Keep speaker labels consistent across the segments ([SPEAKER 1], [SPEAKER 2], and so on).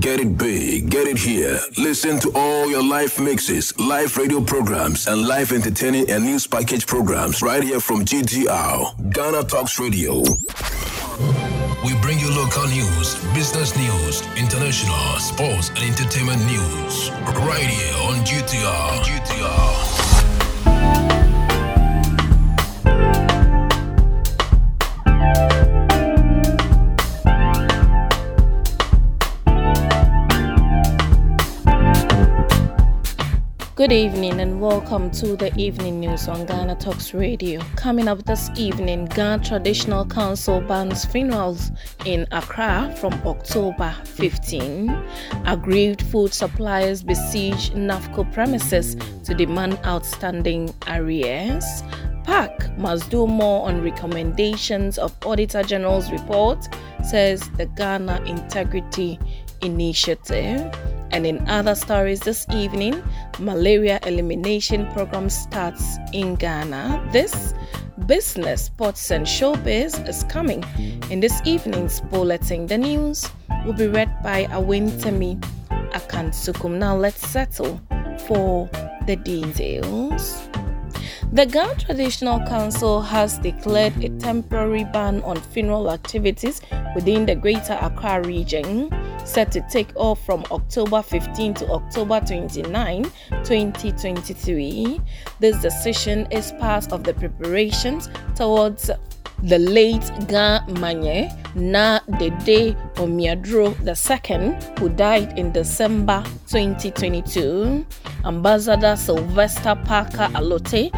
[SPEAKER 1] Get it big, get it here. Listen to all your live mixes, live radio programs, and live entertaining and news package programs right here from GTR, Ghana Talks Radio. We bring you local news, business news, international, sports, and entertainment news right here on GTR. GTR.
[SPEAKER 2] Good evening and welcome to the evening news on Ghana Talks Radio. Coming up this evening, Ga Traditional Council bans funerals in Accra from October 15. Aggrieved food suppliers besiege NAFCO premises to demand outstanding arrears. PAC must do more on recommendations of Auditor General's report, says the Ghana Integrity Initiative. And in other stories this evening, malaria elimination program starts in Ghana. This business, sports, and showbiz is coming in this evening's bulletin. The news will be read by Awentemi Akansukum. Now let's settle for the details. The Ga Traditional Council has declared a temporary ban on funeral activities within the Greater Accra region set to take off from October 15 to October 29, 2023. This decision is part of the preparations towards the late Ga Manye Naa Dedei Omaedru II, who died in December 2022. Ambassador Sylvester Parker-Allotey,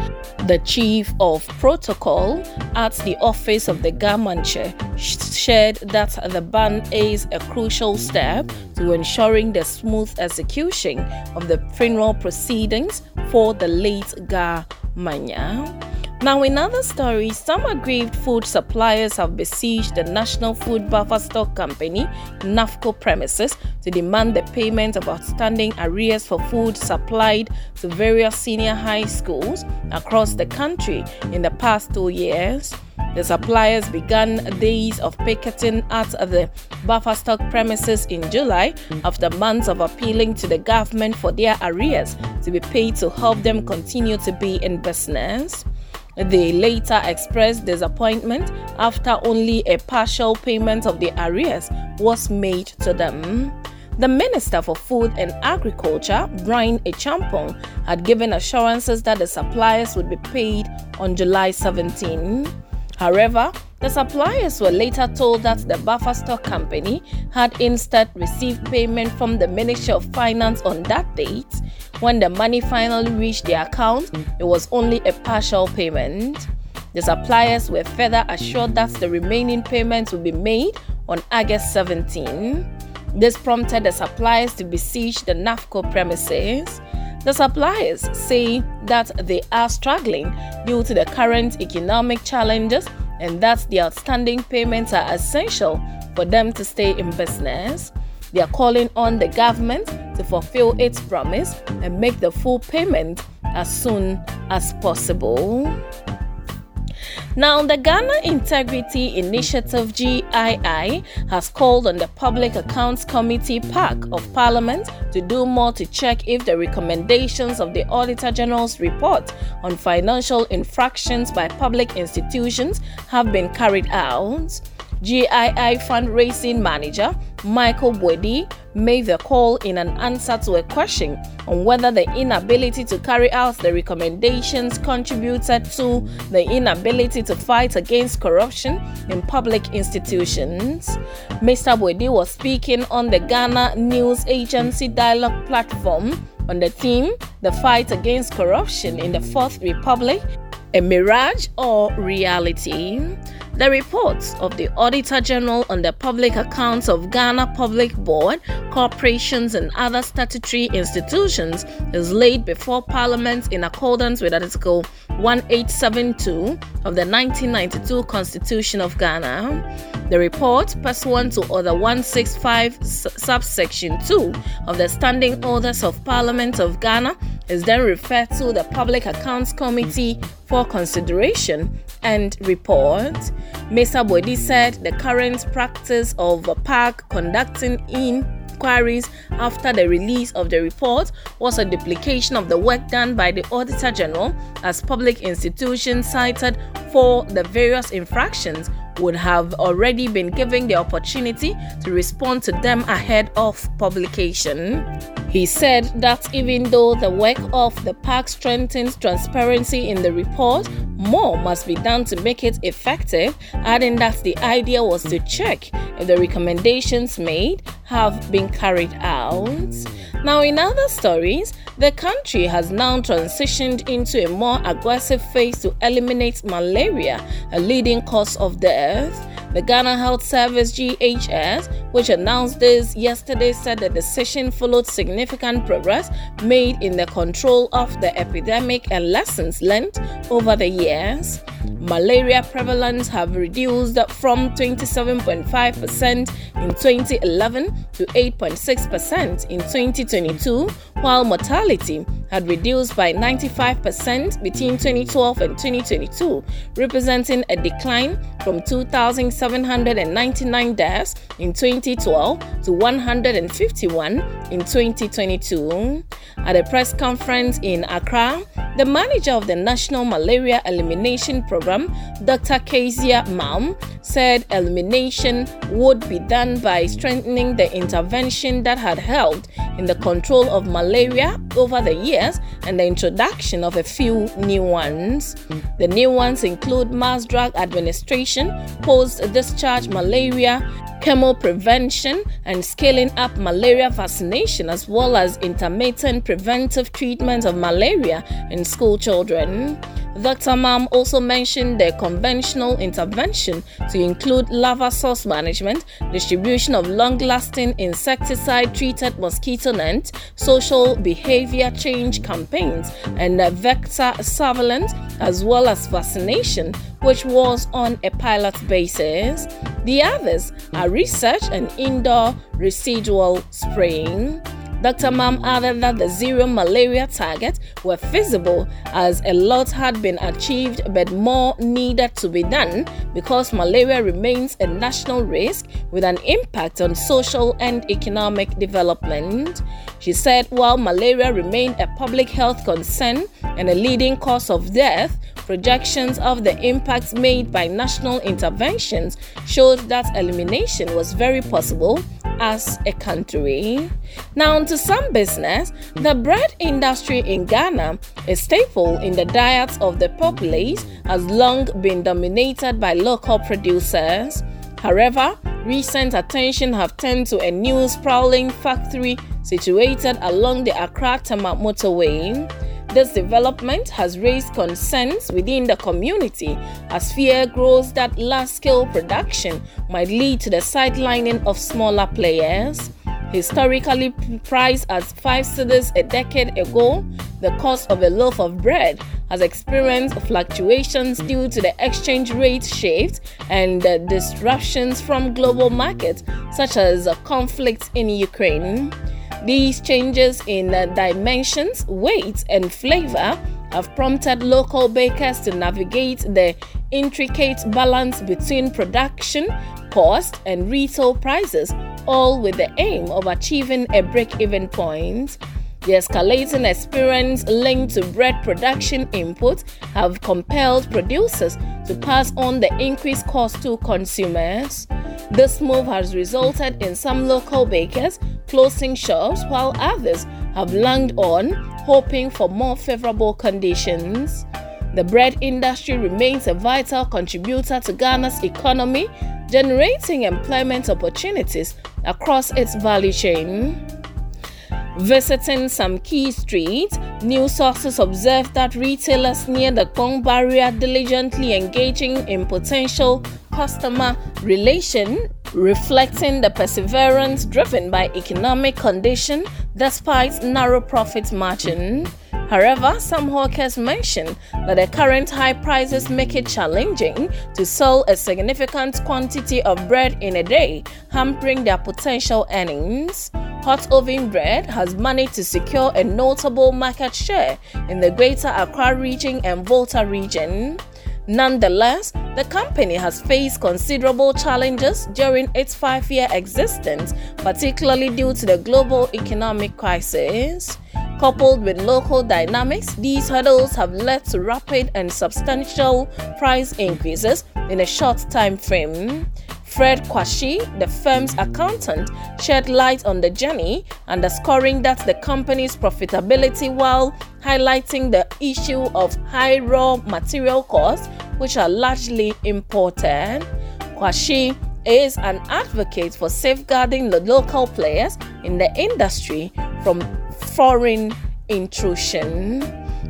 [SPEAKER 2] the chief of protocol at the office of the Ga Mantse, shared that the ban is a crucial step to ensuring the smooth execution of the funeral proceedings for the late Ga Manye. Now, in other stories, some aggrieved food suppliers have besieged the National Food Buffer Stock Company, NAFCO premises, to demand the payment of outstanding arrears for food supplied to various senior high schools across the country in the past two years. The suppliers began days of picketing at the buffer stock premises in July after months of appealing to the government for their arrears to be paid to help them continue to be in business. They later expressed disappointment after only a partial payment of the arrears was made to them. The Minister for Food and Agriculture, Bryan Acheampong, had given assurances that the suppliers would be paid on July 17. However, the suppliers were later told that the buffer stock company had instead received payment from the Ministry of Finance on that date. When the money finally reached their account, it was only a partial payment. The suppliers were further assured that the remaining payments would be made on August 17. This prompted the suppliers to besiege the NAFCO premises. The suppliers say that they are struggling due to the current economic challenges and that the outstanding payments are essential for them to stay in business. They are calling on the government to fulfill its promise and make the full payment as soon as possible. Now, the Ghana Integrity Initiative GII has called on the Public Accounts Committee PAC of Parliament to do more to check if the recommendations of the Auditor General's report on financial infractions by public institutions have been carried out. GII fundraising manager Michael Boadi made the call in an answer to a question on whether the inability to carry out the recommendations contributed to the inability to fight against corruption in public institutions. Mr. Boadi was speaking on the Ghana News Agency Dialogue platform on the theme The Fight Against Corruption in the Fourth Republic a mirage or reality? The reports of the Auditor General on the public accounts of Ghana Public Board, corporations, and other statutory institutions is laid before Parliament in accordance with Article 1872 of the 1992 Constitution of Ghana. The report, pursuant to Order 165, subsection 2 of the Standing Orders of Parliament of Ghana, is then referred to the Public Accounts Committee for consideration and report. Mr. Boadi said the current practice of the PAC conducting in inquiries after the release of the report was a duplication of the work done by the Auditor General as public institutions cited for the various infractions would have already been given the opportunity to respond to them ahead of publication. He said that even though the work of the PAC strengthens transparency in the report, more must be done to make it effective, adding that the idea was to check if the recommendations made have been carried out. Now, in other stories, the country has now transitioned into a more aggressive phase to eliminate malaria, a leading cause of death. The Ghana Health Service GHS, which announced this yesterday, said the decision followed significant progress made in the control of the epidemic and lessons learned over the years. Malaria prevalence have reduced from 27.5% in 2011 to 8.6% in 2022, while mortality had reduced by 95% between 2012 and 2022, representing a decline from 2,799 deaths in 2012 to 151 in 2022. At a press conference in Accra, the manager of the National Malaria Elimination Program, Dr. Keziah Malm, said elimination would be done by strengthening the intervention that had helped in the control of malaria over the years and the introduction of a few new ones. The new ones include mass drug administration, post discharge malaria, chemo prevention, and scaling up malaria vaccination, as well as intermittent preventive treatment of malaria in school children. Dr. Malm also mentioned the conventional intervention to include larval source management, distribution of long lasting insecticide treated mosquito net, social behavior change campaigns, and vector surveillance, as well as vaccination, which was on a pilot basis. The others are research and indoor residual spraying. Dr. Malm added that the zero malaria target were feasible as a lot had been achieved but more needed to be done because malaria remains a national risk with an impact on social and economic development. She said while malaria remained a public health concern and a leading cause of death, projections of the impacts made by national interventions showed that elimination was very possible as a country. Now, to some business, the bread industry in Ghana, a staple in the diets of the populace, has long been dominated by local producers. However, recent attention have turned to a new sprawling factory situated along the Accra Tema motorway. This development has raised concerns within the community as fear grows that large scale production might lead to the sidelining of smaller players. Historically priced as 5 cedis a decade ago, the cost of a loaf of bread has experienced fluctuations due to the exchange rate shift and disruptions from global markets, such as conflicts in Ukraine. These changes in uh, dimensions, weight, and flavor have prompted local bakers to navigate the intricate balance between production, cost, and retail prices, all with the aim of achieving a break even point. The escalating experience linked to bread production inputs have compelled producers to pass on the increased cost to consumers. This move has resulted in some local bakers closing shops while others have longed on, hoping for more favorable conditions. The bread industry remains a vital contributor to Ghana's economy, generating employment opportunities across its value chain. Visiting some key streets, news sources observed that retailers near the Kpong barrier diligently engaging in potential customer relation reflecting the perseverance driven by economic condition despite narrow profit margin. However, some hawkers mention that the current high prices make it challenging to sell a significant quantity of bread in a day, hampering their potential earnings. Hot oven bread has managed to secure a notable market share in the Greater Accra region and Volta region. Nonetheless, The company has faced considerable challenges during its five year existence, particularly due to the global economic crisis. Coupled with local dynamics, these hurdles have led to rapid and substantial price increases in a short time frame. Fred Kwashi, the firm's accountant, shed light on the journey, underscoring that the company's profitability while highlighting the issue of high raw material costs, which are largely imported. Kwashi is an advocate for safeguarding the local players in the industry from foreign intrusion.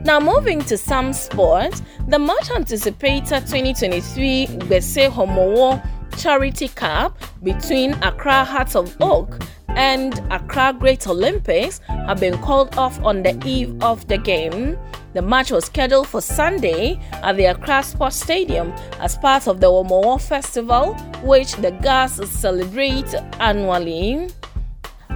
[SPEAKER 2] Now, moving to some sports, the much anticipated 2023 Gbese Homowo Charity Cup between Accra Hearts of Oak and Accra Great Olympics have been called off on the eve of the game. The match was scheduled for Sunday at the Accra Sports Stadium as part of the Homowo Festival, which the Gas celebrate annually.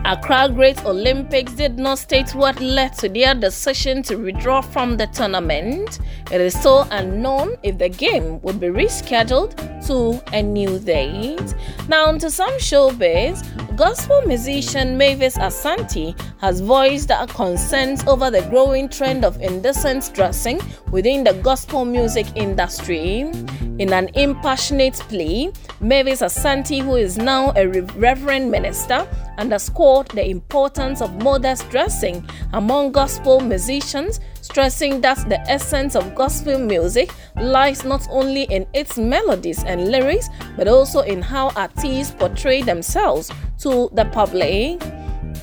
[SPEAKER 2] Accra Great Olympics did not state what led to their decision to withdraw from the tournament. It is still unknown if the game would be rescheduled to a new date. Now, to some showbiz. Gospel musician Mavis Asante has voiced her concerns over the growing trend of indecent dressing within the gospel music industry. In an impassionate plea, Mavis Asante, who is now a reverend minister, underscored the importance of modest dressing among gospel musicians, stressing that the essence of gospel music lies not only in its melodies and lyrics, but also in how artists portray themselves to the public.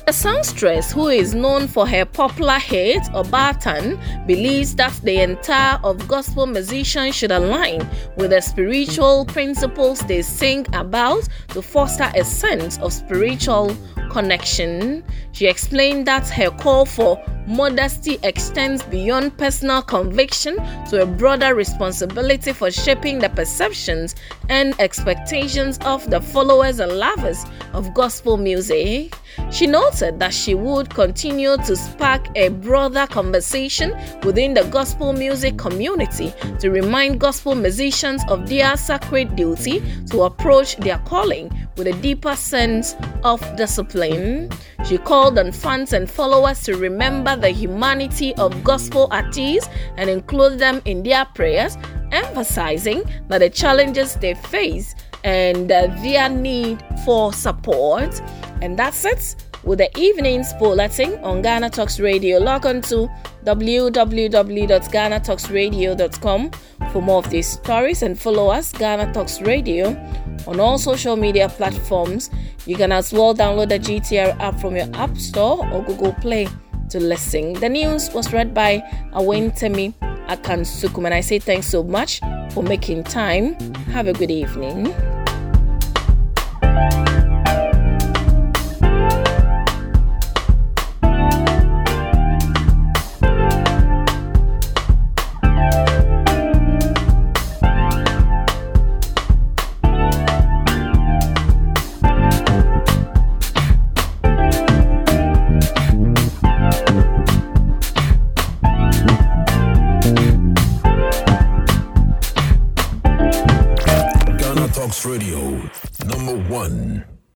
[SPEAKER 2] A songstress who is known for her popular hit, Obatan, believes that the entire of gospel musicians should align with the spiritual principles they sing about to foster a sense of spiritual connection. She explained that her call for modesty extends beyond personal conviction to a broader responsibility for shaping the perceptions and expectations of the followers and lovers of gospel music. She noted that she would continue to spark a broader conversation within the gospel music community to remind gospel musicians of their sacred duty to approach their calling with a deeper sense of discipline. She called on fans and followers to remember the humanity of gospel artists and include them in their prayers, emphasizing that the challenges they face and uh, their need for support. And that's it with the evening's bulletin on Ghana Talks Radio. Log on to www.ghanatalksradio.com for more of these stories and follow us, Ghana Talks Radio, on all social media platforms. You can as well download the GTR app from your App Store or Google Play to listen. The news was read by Awentemi Akansukum, and I say thanks so much for making time. Have a good evening.